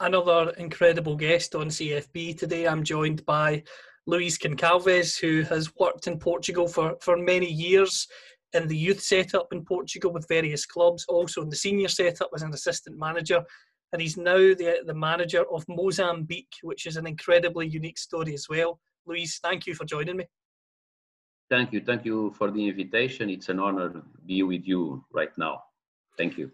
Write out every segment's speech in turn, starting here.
Another incredible guest on CFB today. I'm joined by Luis Gonçalves, who has worked in Portugal for, for many years in the youth setup in Portugal with various clubs, also in the senior setup as an assistant manager. And he's now the, the manager of Mozambique, which is an incredibly unique story as well. Luis, thank you for joining me. Thank you. Thank you for the invitation. It's an honor to be with you right now. Thank you.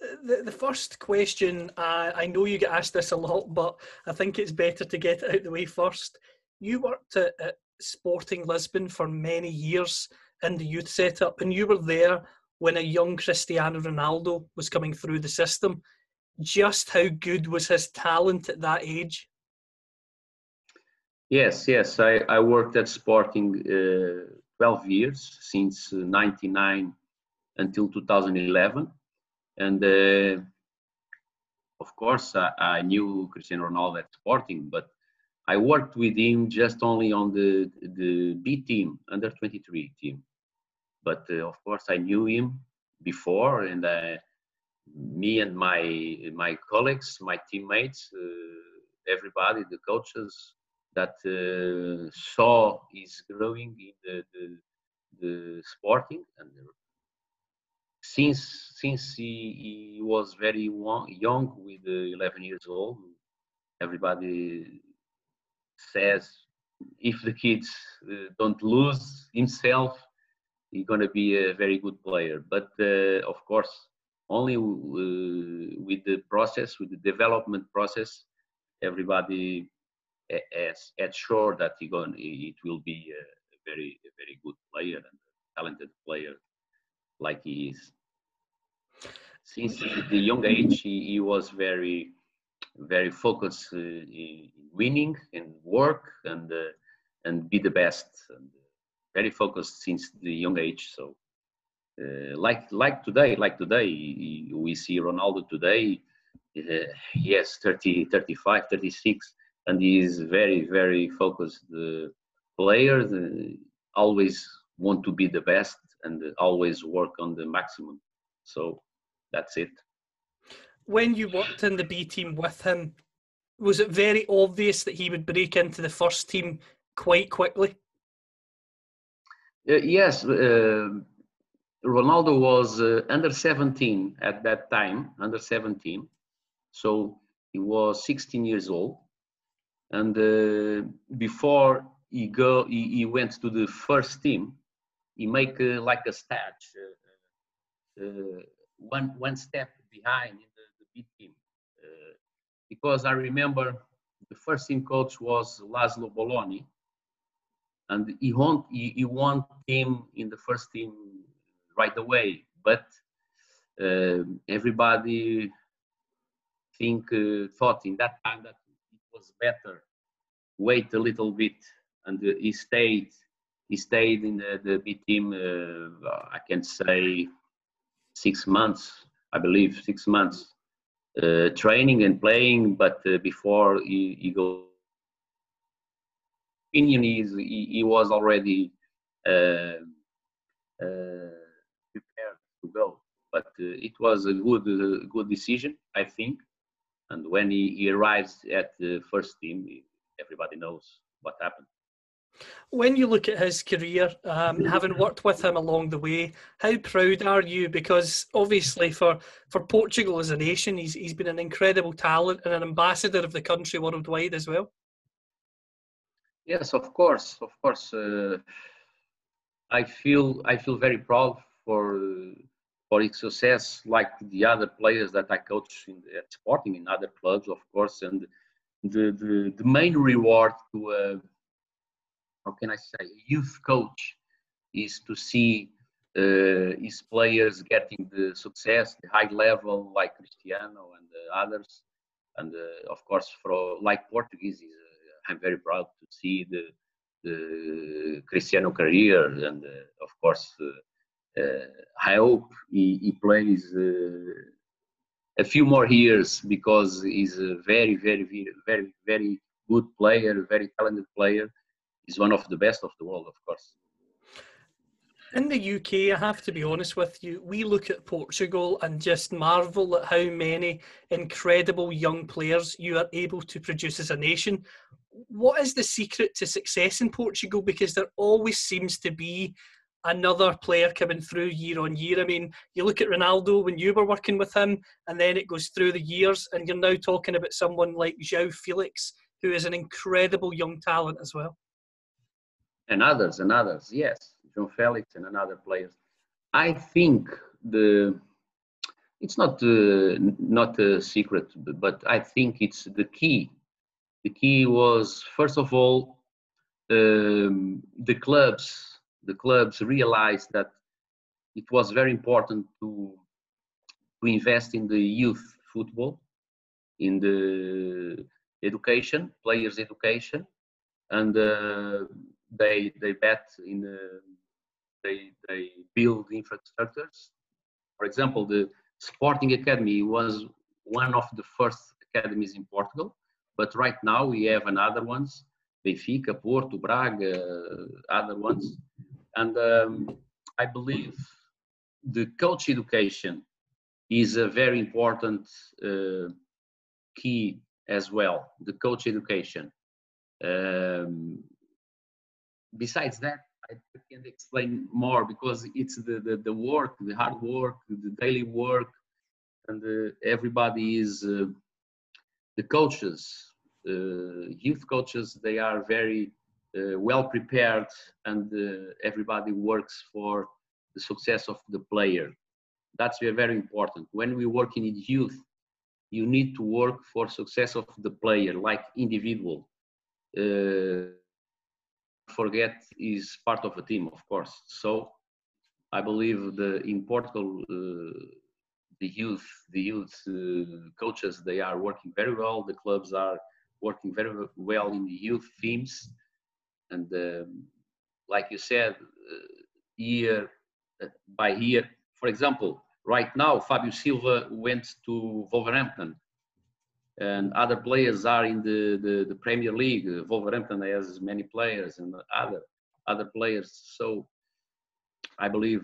The, the first question, uh, I know you get asked this a lot, but I think it's better to get it out the way first. You worked at, at Sporting Lisbon for many years in the youth setup, and you were there when a young Cristiano Ronaldo was coming through the system. Just how good was his talent at that age? Yes, yes. I, I worked at Sporting uh, 12 years, since uh, 99 until 2011. And uh, of course, I, I knew Cristiano Ronaldo at Sporting, but I worked with him just only on the, the B team, under 23 team. But uh, of course, I knew him before, and uh, me and my my colleagues, my teammates, uh, everybody, the coaches that uh, saw his growing in the, the, the sporting and since since he, he was very young with uh, 11 years old everybody says if the kids uh, don't lose himself he's going to be a very good player. But uh, of course only uh, with the process with the development process everybody as at sure that he going it will be a very a very good player and a talented player like he is since the young age he, he was very very focused uh, in winning and work and uh, and be the best and very focused since the young age. So uh, like like today like today we see ronaldo today he has 30 35 36 and he is very very focused player uh, always want to be the best and always work on the maximum. So that's it When you worked in the B team with him, was it very obvious that he would break into the first team quite quickly? Uh, yes, uh, Ronaldo was uh, under 17 at that time, under 17. So he was 16 years old, and uh, before he go, he, he went to the first team. He make uh, like a stage, uh, uh, one one step behind in the, the big team, uh, because I remember the first team coach was László Bölöni, and he want he, he want him in the first team right away. But uh, everybody think uh, thought in that time that it was better wait a little bit and uh, he stayed he stayed in the, the B team uh, I can say six months I believe six months uh, training and playing but uh, before he, he go opinion is he, he was already uh, uh, prepared to go. But uh, it was a good uh, good decision, I think. And when he, he arrives at the first team, everybody knows what happened. When you look at his career, um, having worked with him along the way, how proud are you? Because obviously, for, for Portugal as a nation, he's, he's been an incredible talent and an ambassador of the country worldwide as well. Yes, of course, of course. Uh, I feel I feel very proud for for his success, like the other players that I coach in, at Sporting in other clubs, of course. And the the, the main reward to a how can I say? A youth coach is to see uh, his players getting the success, the high level like Cristiano and uh, others, and uh, of course for like Portuguese, uh, I'm very proud to see the the Cristiano career, and uh, of course uh, I hope he, he plays a few more years because he's a very, very, very, very, very good player, very talented player. He's one of the best of the world, of course. In the UK, I have to be honest with you, we look at Portugal and just marvel at how many incredible young players you are able to produce as a nation. What is the secret to success in Portugal? Because there always seems to be another player coming through year on year. I mean, you look at Ronaldo when you were working with him, and then it goes through the years, and you're now talking about someone like João Felix, who is an incredible young talent as well. And others, and others, yes, João Felix and another players. I think the it's not uh, not a secret, but I think it's the key. The key was first of all um, the clubs the clubs realized that it was very important to to invest in the youth football, in the education, players' education, and uh, they they bet in the, they they build infrastructures. For example, the Sporting Academy was one of the first academies in Portugal, but right now we have another ones, Benfica, Porto, Braga, other ones and um, I believe the coach education is a very important uh, key as well. The coach education. Um, besides that, I can't explain more because it's the, the, the work, the hard work, the daily work, and uh, everybody is uh, the coaches, uh, youth coaches. They are very uh, well prepared and uh, everybody works for the success of the player. That's very important. When we work in youth, you need to work for success of the player, like individual. Uh, forget is part of a team, of course. So I believe the in Portugal, uh, the youth, the youth uh, coaches, they are working very well. The clubs are working very well in the youth teams and um, like you said, uh, year by year. For example, right now Fabio Silva went to Wolverhampton, and other players are in the, the, the Premier League. Wolverhampton has many players and other other players. So I believe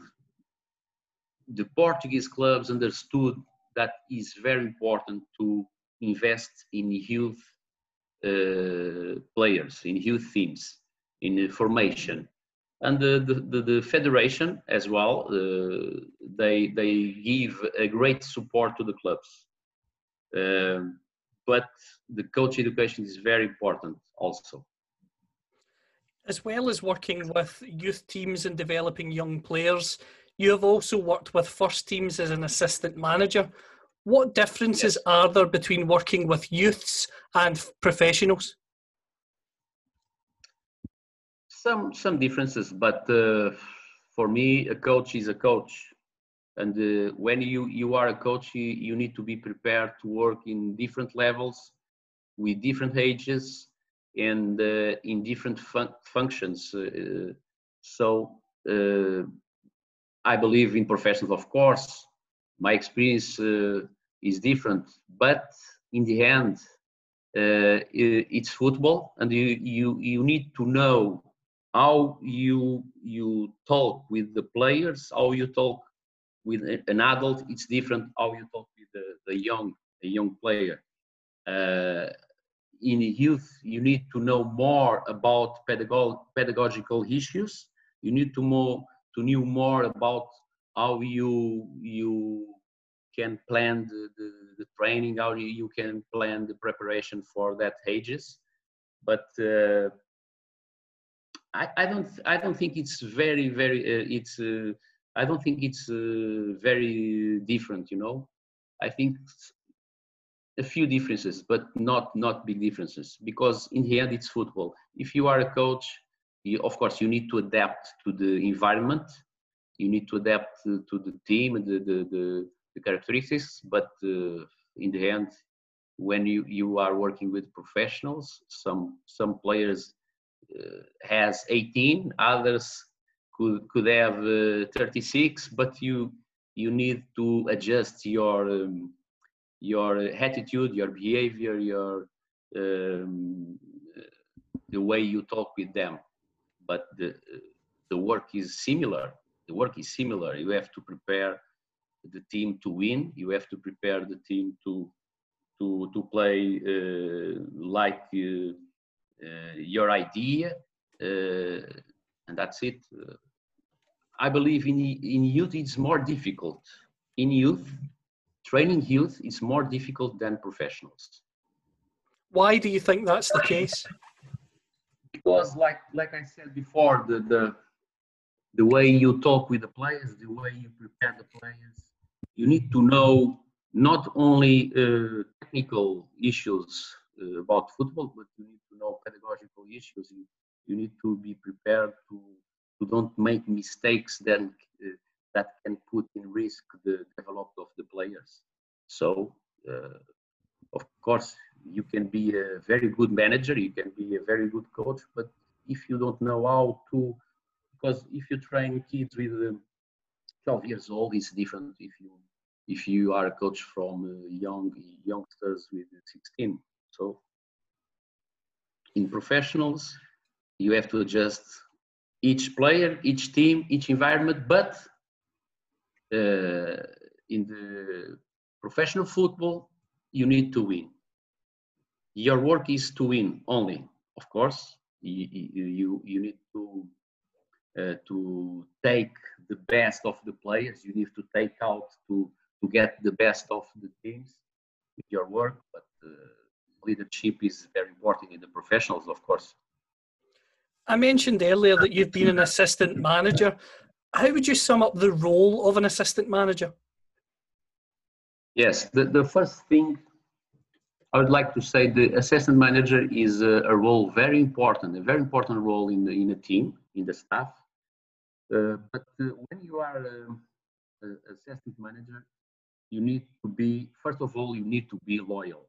the Portuguese clubs understood that is very important to invest in youth uh, players, in youth teams in formation. And the, the, the, federation as well, uh, they, they give a great support to the clubs. Um, but the coach education is very important also. As well as working with youth teams and developing young players, you have also worked with first teams as an assistant manager. What differences yes. are there between working with youths and professionals? some some differences, but uh, for me, a coach is a coach, and uh, when you you are a coach, you, you need to be prepared to work in different levels, with different ages, and uh, in different fun functions. Uh, so uh, I believe in professionals, of course. My experience uh, is different, but in the end, uh, it's football and you, you you need to know how you you talk with the players, how you talk with an adult, it's different how you talk with the, the young the young player. Uh, in youth, you need to know more about pedagog- pedagogical issues. You need to more to know more about how you you can plan the, the, the training, how you, you can plan the preparation for that ages. But uh, I, I don't I don't think it's very very uh, it's uh, I don't think it's uh, very different you know I think a few differences but not not big differences because in the end it's football if you are a coach you, of course, you need to adapt to the environment. You need to adapt to, to the team the, the, the, the characteristics. But uh, in the end, when you, you are working with professionals, some some players uh, has 18, others could could have uh, 36, but you you need to adjust your um, your attitude, your behavior, your um, the way you talk with them. But the the work is similar. The work is similar. You have to prepare the team to win. You have to prepare the team to to to play uh, like uh, uh, your idea, uh, and that's it. I believe in in youth it's more difficult. In youth, training youth is more difficult than professionals. Why do you think that's the case? Because, like like I said before, the the the way you talk with the players, the way you prepare the players, you need to know not only uh, technical issues uh, about football, but you need to know pedagogical issues. You, you need to be prepared to don't make mistakes then uh, that can put in risk the development of the players. So, uh, of course, you can be a very good manager, you can be a very good coach, but if you don't know how to, because if you train kids with um, 12 years old, it's different if you if you are a coach from uh, young youngsters with 16. So in professionals, you have to adjust each player, each team, each environment. But uh, in the professional football, you need to win. Your work is to win only. Of course, you you, you need to uh, to take the best of the players. You need to take out to to get the best of the teams with your work. But uh, leadership is very important in the professionals, of course. I mentioned earlier that you've been an assistant manager. How would you sum up the role of an assistant manager? Yes, the, the first thing I would like to say the assistant manager is a, a role very important, a very important role in the, in a team, in the staff. Uh, but uh, when you are um, an assistant manager, you need to be, first of all, you need to be loyal.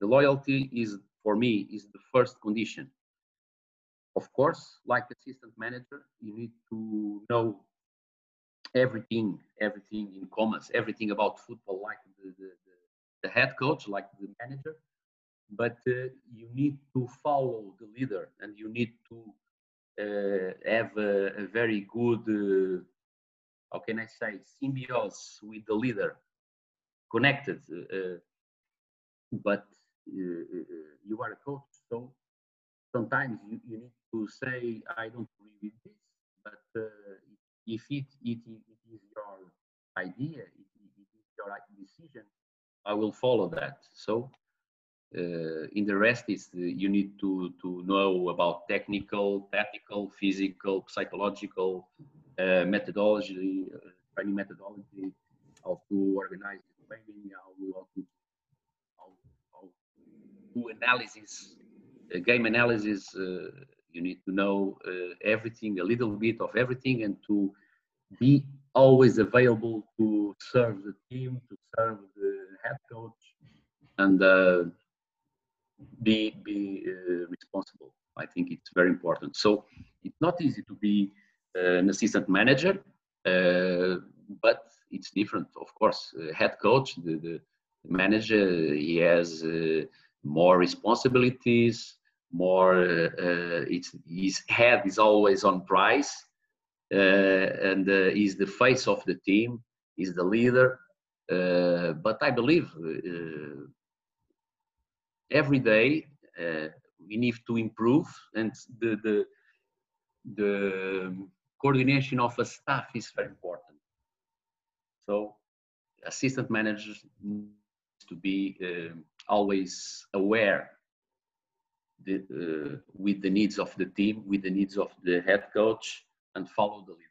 The loyalty is, for me, is the first condition. Of course, like assistant manager, you need to know everything, everything in commerce, everything about football, like the, the, the, the head coach, like the manager. But uh, you need to follow the leader and you need to uh, have a, a, very good, uh, how can I say, symbiosis with the leader, connected. Uh, uh, but uh, you are a coach, so sometimes you, you need to say, I don't agree with this, but if it, it, it is your idea, it, it is your decision, I will follow that. So uh, in the rest is the, you need to to know about technical, tactical, physical, psychological uh, methodology, uh, training methodology, how to organize the training, how, to how, how do analysis, uh, game analysis. Uh, you need to know uh, everything, a little bit of everything, and to be always available to serve the team, to serve the head coach, and uh, be be uh, responsible. I think it's very important. So it's not easy to be uh, an assistant manager, uh, but it's different, of course. head coach, the, the, manager, he has more responsibilities more uh, it's his head is always on price uh, and uh, he's the face of the team he's the leader but i believe every day we need to improve and the the the coordination of a staff is very important. So assistant managers need to be uh, always aware the, uh, with the needs of the team, with the needs of the head coach, and follow the leader.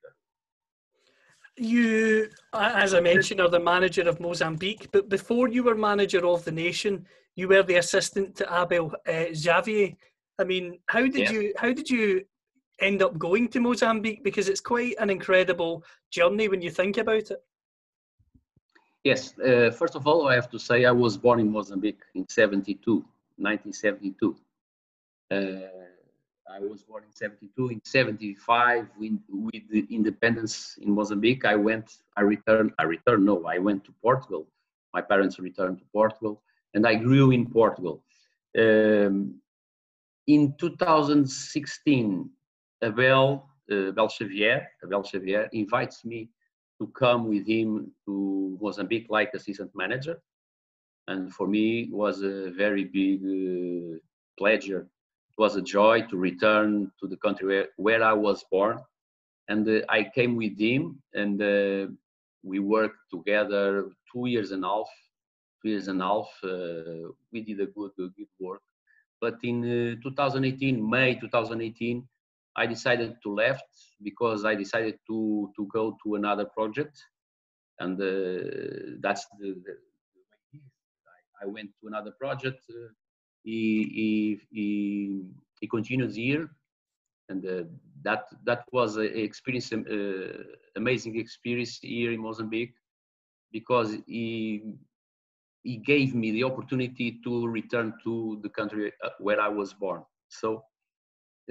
You, as I mentioned, are the manager of Mozambique, but before you were manager of the nation, you were the assistant to Abel uh, Xavier. I mean, how did you how did you end up going to Mozambique? Because it's quite an incredible journey when you think about it. Yes, uh, first of all, I have to say I was born in Mozambique in 72, 1972. Uh, I was born in 72. In 75, with, with the independence in Mozambique, I went, I returned, I returned, no, I went to Portugal. My parents returned to Portugal, and I grew in Portugal. Um, in 2016, Abel, uh, Abel Xavier, Abel Xavier invites me to come with him to Mozambique like assistant manager. And for me, it was a very big uh, pleasure. It was a joy to return to the country where, where I was born. And uh, I came with him and uh, we worked together two years and a half. Two years and a half. Uh, we did a good, good work. But in uh, 2018, May 2018, I decided to left because I decided to to go to another project, and uh, that's the, the. I, I, went to another project. He, he, continues here, and uh, that that was an experience, uh, amazing experience here in Mozambique, because he he gave me the opportunity to return to the country uh, where I was born. So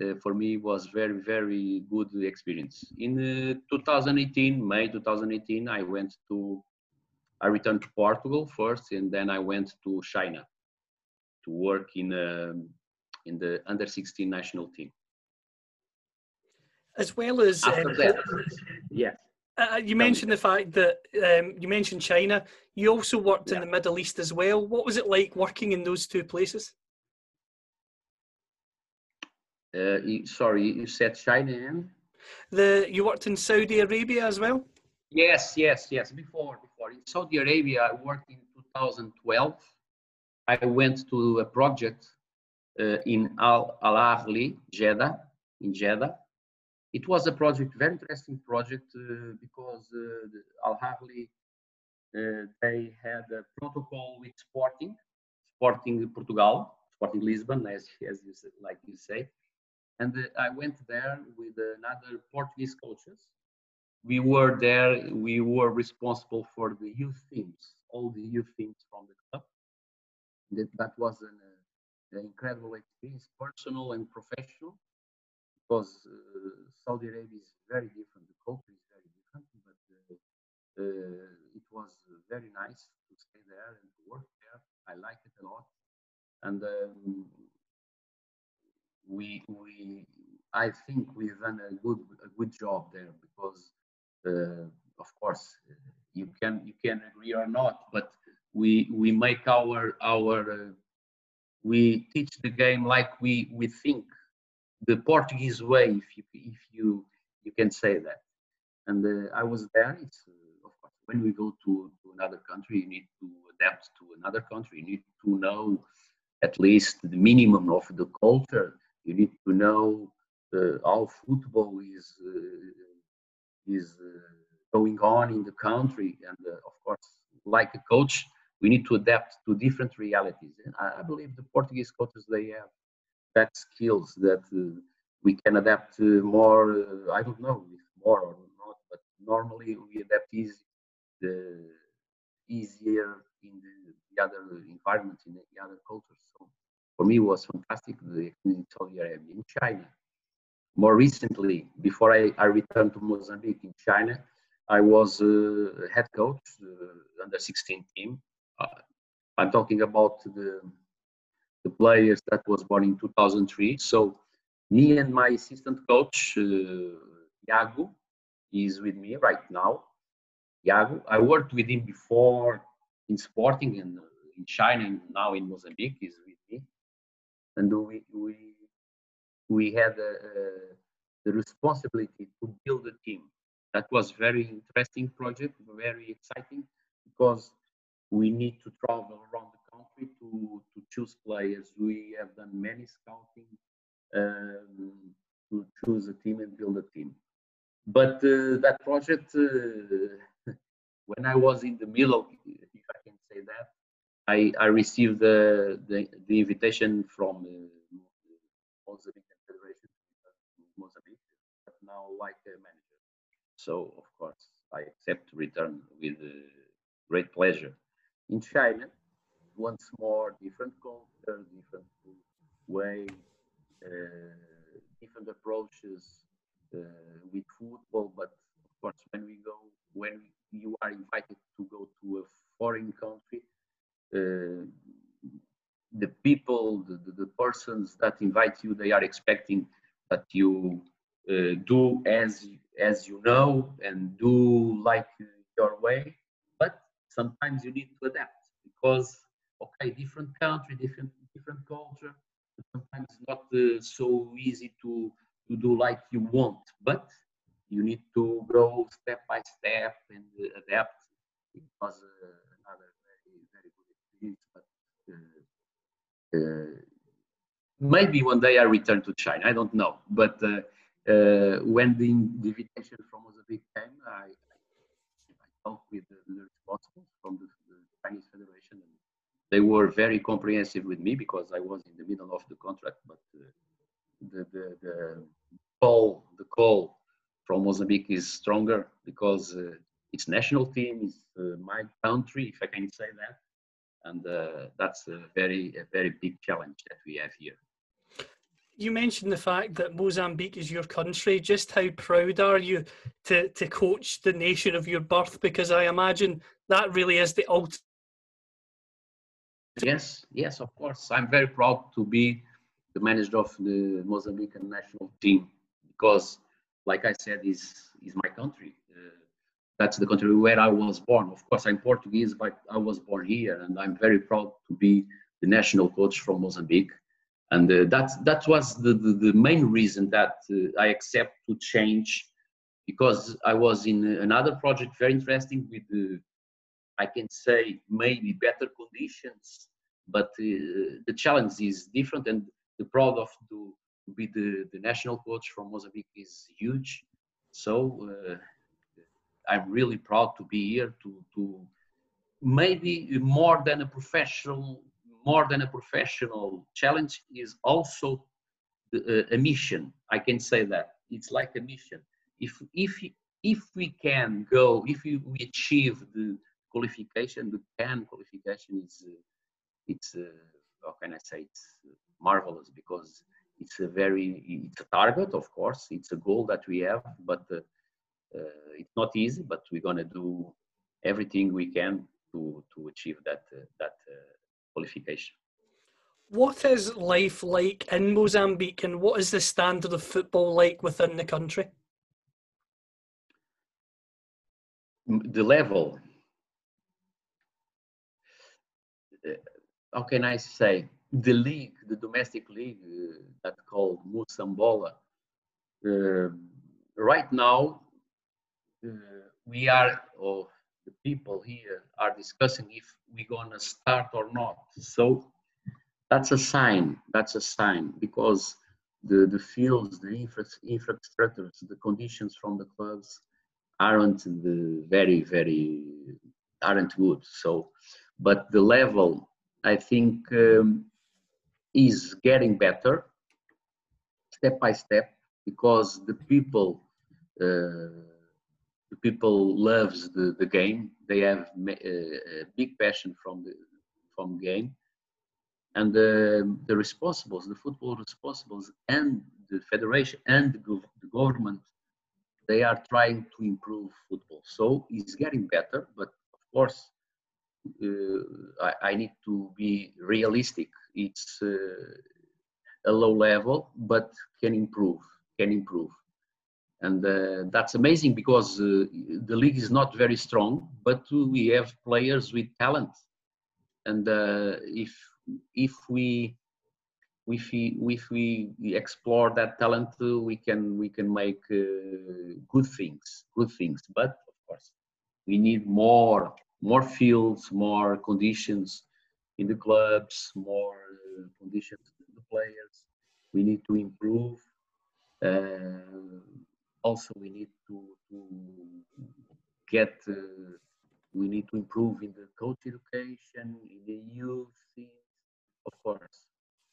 uh, for me it was very very good experience. In uh, 2018 may 2018 i went to i returned to portugal first and then i went to china to work in um, in the under 16 national team as well as after um, that yes uh, you mentioned the fact that um, you mentioned China. You also worked yeah. in the Middle East as well. What was it like working in those two places? Uh, you, sorry, you said China and? The you worked in Saudi Arabia as well. Yes, yes, yes. Before, before in Saudi Arabia, I worked in 2012. I went to a project uh, in Al Al Ahli, Jeddah, in Jeddah. It was a project, very interesting project, uh, because uh, Al Ahli uh, they had a protocol with Sporting, Sporting Portugal, Sporting Lisbon, as as you like you say and uh, I went there with another Portuguese coaches. We were there. We were responsible for the youth teams, all the youth teams from the club. That, that was an, uh, an incredible experience, personal and professional, because uh, Saudi Arabia is very different. The culture is very different, but uh, uh, it was very nice to stay there and to work there. I liked it a lot, and um, we we I think we've done a good a good job there because uh, of course you can you can agree or not but we we make our our uh, we teach the game like we we think the Portuguese way if you if you you can say that. And uh, I was there. It's uh, of course when we go to, to another country you need to adapt to another country. You need to know at least the minimum of the culture. You need to know uh, how football is uh, is uh, going on in the country, and of course, like a coach, we need to adapt to different realities. And I, I believe the Portuguese coaches they have that skills that we can adapt more. I don't know if more or not, but normally we adapt easy, the easier in the, the other environments, in the other cultures. So for me it was fantastic the Arabia, in China. More recently, before I, I returned to Mozambique in China, I was uh, head coach uh, under 16 team. Uh, I'm talking about the the players that was born in 2003. So me and my assistant coach uh, Iago is with me right now. Iago, I worked with him before in Sporting and uh, in China and now in Mozambique. Is with me and we we we had uh, uh, the responsibility to build a team. That was very interesting project, very exciting because we need to travel around the country to to choose players. We have done many scouting um, to choose a team and build a team. But uh, that project, uh, when I was in the middle, if I can say that, I, I received the, the, the invitation from uh, Mozambique Federation Mozambique like a manager. So of course I accept to return with uh, great pleasure. In China, once more, different culture, different way, uh, different approaches uh, with football. But of course, when we go, when you are invited to go to a foreign country, uh, the people, the, the, the, persons that invite you, they are expecting that you uh, do as as you know and do like your way. Sometimes you need to adapt because okay, different country, different different culture. Sometimes not uh, so easy to to do like you want, but you need to go step by step and uh, adapt. It was uh, another very very good experience, but uh, uh, maybe one day I return to China. I don't know, but uh, when the, the invitation from Mozambique came, I, I talked with the, responsibles from the, the Chinese Federation and they were very comprehensive with me because I was in the middle of the contract. But uh, the, the, the call the call from Mozambique is stronger because uh, it's national team, it's uh, my country, if I can say that, and uh, that's a very a very big challenge that we have here. You mentioned the fact that Mozambique is your country. Just how proud are you to to coach the nation of your birth? Because I imagine that really is the ultimate Yes, yes, of course. I'm very proud to be the manager of the Mozambican national team because, like I said, is is my country. Uh, that's the country where I was born. Of course, I'm Portuguese, but I was born here, and I'm very proud to be the national coach from Mozambique. And uh, that was the, the, the main reason that uh, I accept to change because I was in another project very interesting with the I can say maybe better conditions, but uh, the challenge is different. And the proud of to, be the, the national coach from Mozambique is huge. So uh, I'm really proud to be here to to maybe more than a professional more than a professional challenge is also uh, a mission. I can say that it's like a mission. If if if we can go, if we, achieve the qualification, the CAN qualification is, uh, it's, uh, how can I say, it's marvelous because it's a very, it's a target, of course, it's a goal that we have, but uh, it's not easy, but we're gonna do everything we can to, to achieve that, that qualification. What is life like in Mozambique and what is the standard of football like within the country? The level how can I say, the league, the domestic league uh, that called Moçambola. Uh, right now, uh, we are, or the people here are discussing if we're gonna start or not. So that's a sign. That's a sign because the the fields, the infra infrastructures, the conditions from the clubs aren't the very very aren't good. So, but the level I think um, is getting better step by step because the people uh, the people loves the, the game they have uh, a big passion from the from game and the, the responsibles the football responsibles and the federation and the, the government they are trying to improve football so it's getting better but of course uh, I, I, need to be realistic. It's uh, a low level, but can improve, can improve. And uh, that's amazing because the league is not very strong, but we have players with talent. And if if we if we if we explore that talent we can we can make uh, good things good things but of course we need more more fields, more conditions in the clubs, more uh, conditions to the players. We need to improve. Also, we need to, to get. Uh, we need to improve in the coach education, in the youth of course.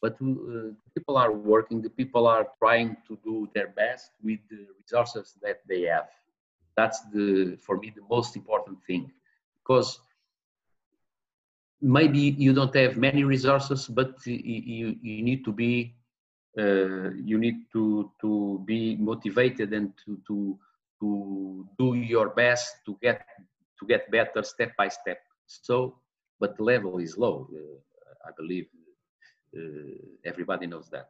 but uh, people are working. The people are trying to do their best with the resources that they have. That's the for me the most important thing, because maybe you don't have many resources, but you you need to be uh, you need to to be motivated and to to to do your best to get to get better step by step. So, but the level is low. Uh, I believe uh, everybody knows that.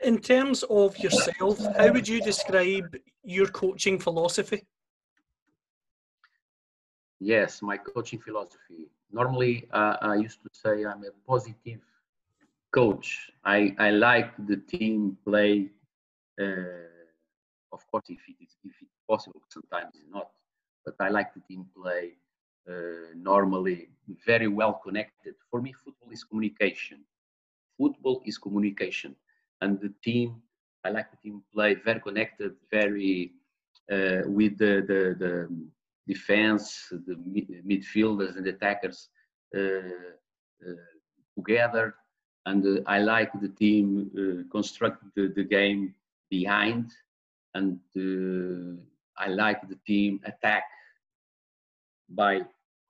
In terms of yourself, how would you describe your coaching philosophy? Yes, my coaching philosophy. Normally, uh, I used to say I'm a positive coach. I, I like the team play. Uh, of course, if it is if it's possible, sometimes it's not. But I like the team play uh, normally very well connected. For me, football is communication. Football is communication, and the team. I like the team play very connected, very uh, with the, the, the defense, the midfielders and the attackers uh, uh, together. And uh, I like the team uh, construct the, the game behind, and uh, I like the team attack by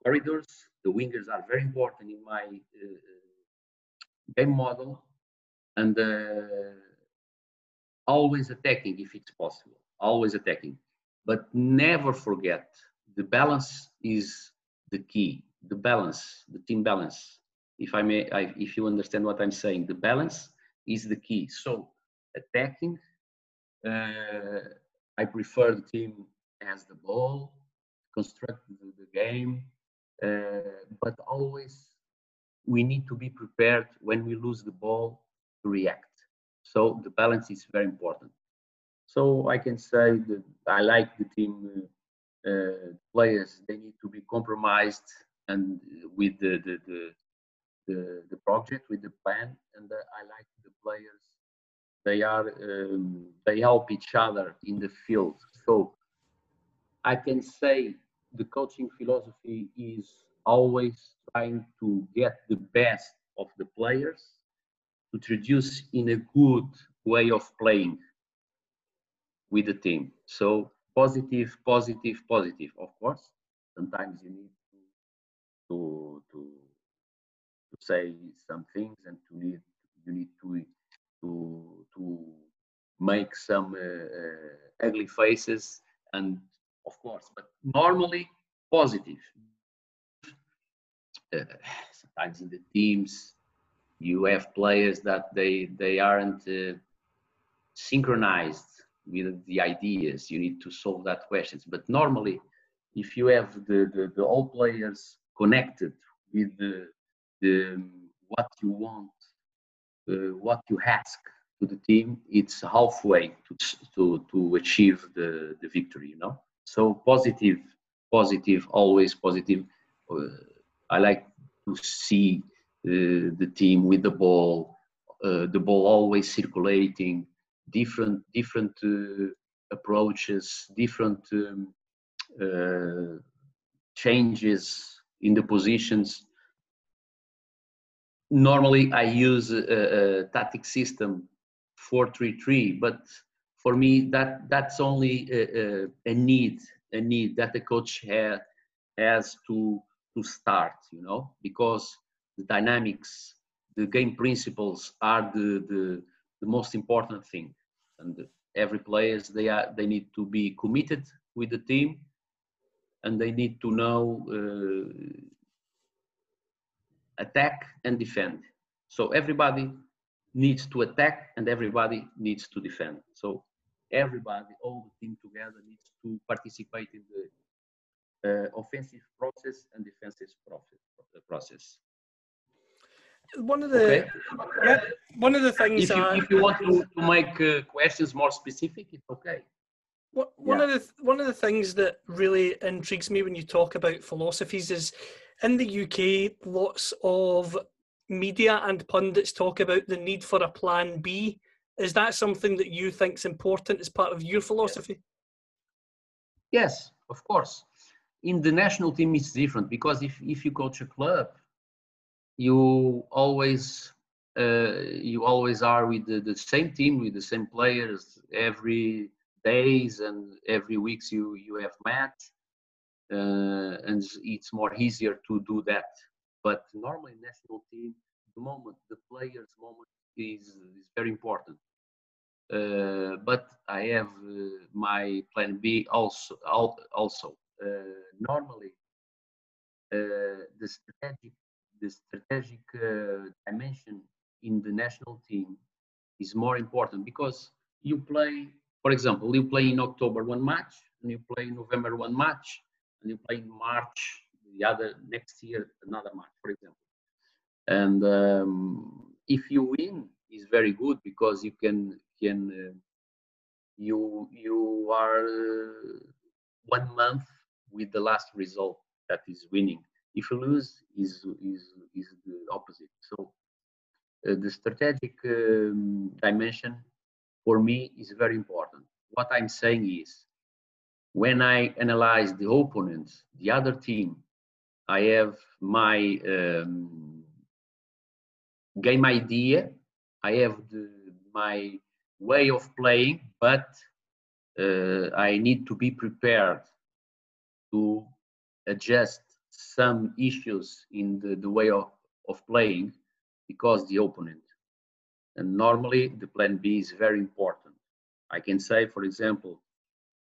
corridors. The wingers are very important in my game model, and always attacking if it's possible. Always attacking, but never forget the balance is the key. The balance, the team balance. If I may, I, if you understand what I'm saying, the balance is the key. So attacking, uh, I prefer the team has the ball, construct the, the game, uh, but always we need to be prepared when we lose the ball to react. So the balance is very important. So I can say that I like the team uh, uh, players. They need to be compromised and with the the, the the, the project, with the plan, and uh, I like the players. They are um, they help each other in the field. So I can say the coaching philosophy is always trying to get the best of the players to introduce in a good way of playing with the team. So positive, positive, positive. Of course, sometimes you need to to, to say some things and to need you need to to to make some uh, uh, ugly faces and of course, but normally positive. Uh, sometimes in the teams, you have players that they they aren't uh, synchronized with the ideas. You need to solve that questions. But normally, if you have the the, the all players connected with the the what you want, uh, what you ask to the team, it's halfway to to to achieve the the victory. You know. So positive, positive, always positive. Uh, I like to see uh, the team with the ball, uh, the ball always circulating, different different uh, approaches, different um, uh, changes in the positions. Normally, I use a, a tactic system 4-3-3, but for me that that's only a, a, a, need a need that the coach ha, has to to start you know because the dynamics the game principles are the the, the most important thing. And every players they are they need to be committed with the team and they need to know uh, attack and defend so everybody needs to attack and everybody needs to defend so everybody, all the team together needs to participate in the uh, offensive process and defensive process. One of the okay. yeah, one of the things. If you, uh, if you want to, to make uh, questions more specific, it's okay. What, one yeah. of the one of the things that really intrigues me when you talk about philosophies is in the UK, lots of media and pundits talk about the need for a plan B is that something that you think is important as part of your philosophy? Yes, of course. In the national team, it's different because if, if you coach a club, you always uh, you always are with the, the same team, with the same players every days and every weeks you you have match, and it's more easier to do that. But normally national team, the moment the players moment is is very important. Uh, but I have uh, my plan B also. Also, uh, normally uh, the strategic the strategic uh, dimension in the national team is more important because you play, for example, you play in October one match, and you play in November one match, and you play in March the other next year another match, for example. And um, if you win, is very good because you can can uh, you you are uh, one month with the last result that is winning. If you lose is is is the opposite. So uh, the strategic um, dimension for me is very important. What i'm saying is when i analyze the opponent the other team i have my um, game idea i have the, my way of playing but uh, i need to be prepared to adjust some issues in the, the way of, of playing because the opponent. And normally the plan B is very important. I can say, for example,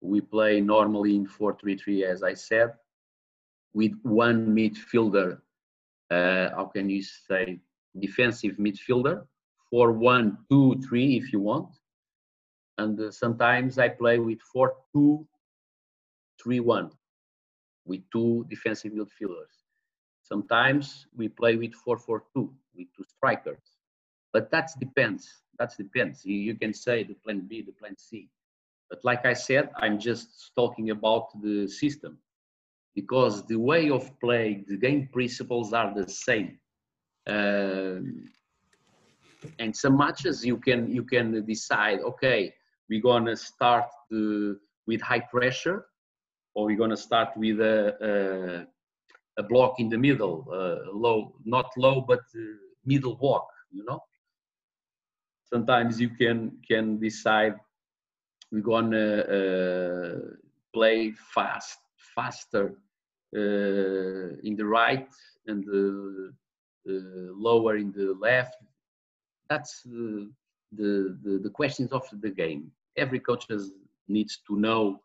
we play normally in 4-3-3, as I said, with one midfielder, uh, how can you say, defensive midfielder, 4-1-2-3 if you want. And uh, sometimes I play with 4-2-3-1 with two defensive midfielders. Sometimes we play with 4-4-2 with two strikers. But that depends. That depends. You, you can say the plan B, the plan C. But like I said, I'm just talking about the system because the way of play, the game principles are the same. Um, and some matches you can you can decide, okay, we're gonna start the, with high pressure or we're to start with a, a, a block in the middle, uh, low, not low, but uh, middle block, you know. Sometimes you can can decide we're to uh, play fast, faster uh, in the right and lower in the left. That's the, the, the, the questions of the game. Every coach has, needs to know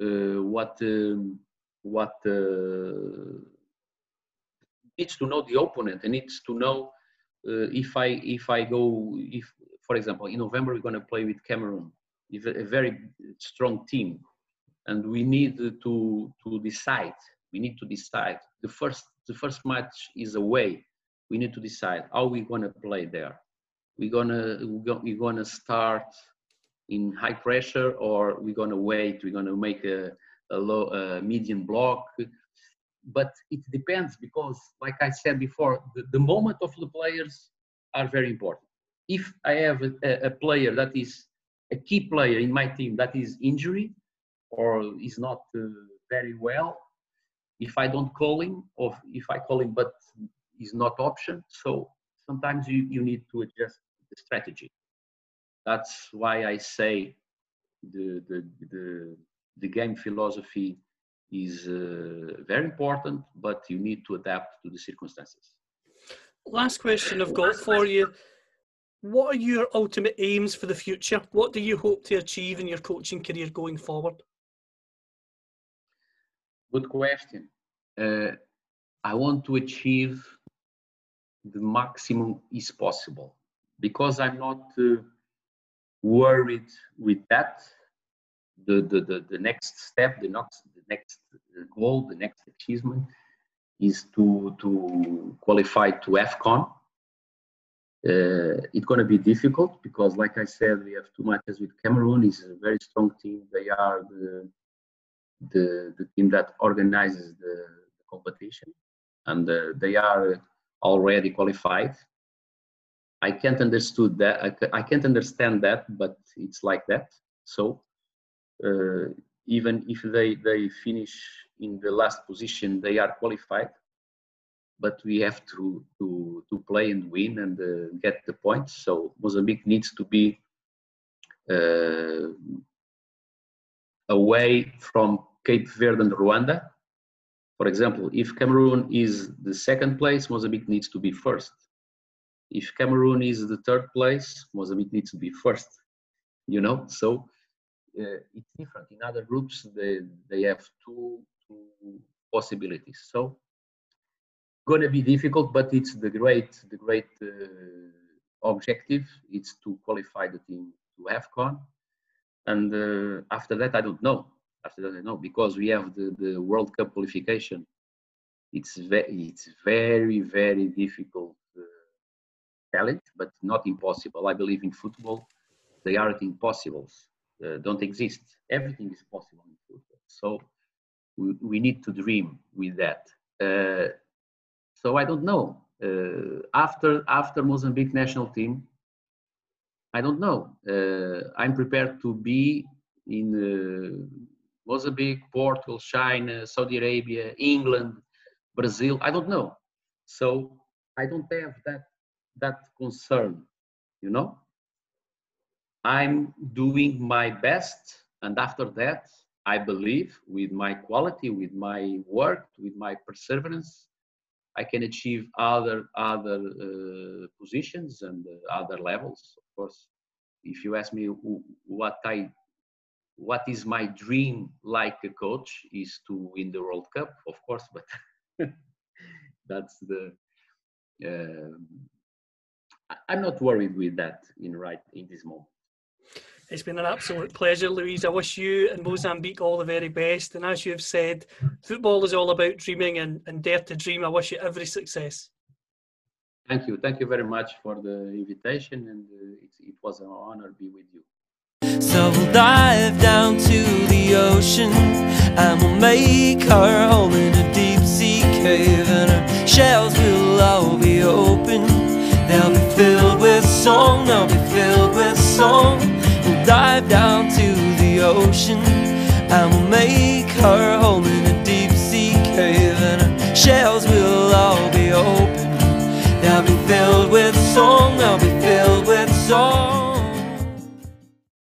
uh, what um, what uh, needs to know the opponent and needs to know uh, if I if I go if for example in November we're going to play with Cameroon, a very strong team, and we need to to decide. We need to decide. The first the first match is away. We need to decide how we're going to play there. We're gonna we're gonna start in high pressure or we're going to wait we're going to make a, a low a medium block but it depends because like i said before the, the moment of the players are very important if i have a, a, player that is a key player in my team that is injury or is not uh, very well if i don't call him or if i call him but is not option so sometimes you, you need to adjust the strategy that's why I say the the the, the game philosophy is uh, very important, but you need to adapt to the circumstances. Last question I've got for you. What are your ultimate aims for the future? What do you hope to achieve in your coaching career going forward? Good question. Uh, I want to achieve the maximum is possible because I'm not uh, worried with that. The, the, the, the next step, the next, the next goal, the next achievement is to, to qualify to AFCON. Uh, it's going to be difficult because, like I said, we have two matches with Cameroon. It's a very strong team. They are the, the, the team that organizes the, competition, and uh, they are already qualified. I can't understood that. I, I can't understand that, but it's like that. So uh, even if they they finish in the last position, they are qualified. But we have to to to play and win and uh, get the points. So Mozambique needs to be uh, away from Cape Verde and Rwanda. For example, if Cameroon is the second place, Mozambique needs to be first. If Cameroon is the third place, Mozambique needs to be first. You know, so uh, it's different. In other groups, they they have two two possibilities. So going to be difficult, but it's the great the great uh, objective. It's to qualify the team to AFCON, and uh, after that, I don't know. After that, I know because we have the, the World Cup qualification. It's very it's very very difficult uh, challenge, but not impossible. I believe in football, the art impossibles uh, don't exist. Everything is possible in football. So we, we need to dream with that. So I don't know. Uh, after after Mozambique national team, I don't know. Uh, I'm prepared to be in uh, Mozambique, Portugal, China, Saudi Arabia, England, Brazil. I don't know. So I don't have that that concern, you know. I'm doing my best, and after that, I believe with my quality, with my work, with my perseverance, I can achieve other other uh, positions and uh, other levels. Of course, if you ask me what I what is my dream like a coach is to win the World Cup, of course, but that's the. Uh, I'm not worried with that in right in this moment. It's been an absolute pleasure, Luís. I wish you and Mozambique all the very best. And as you've said, football is all about dreaming and, and dare to dream. I wish you every success. Thank you. Thank you very much for the invitation. And uh, it, it was an honor to be with you. So we'll dive down to the ocean and we'll make our home in a deep sea cave, and our shells will all be open. They'll be filled with song, they'll be filled with song. We'll dive down to the ocean and we'll make her home in a deep sea cave and her shells will all be open. They'll be filled with soul.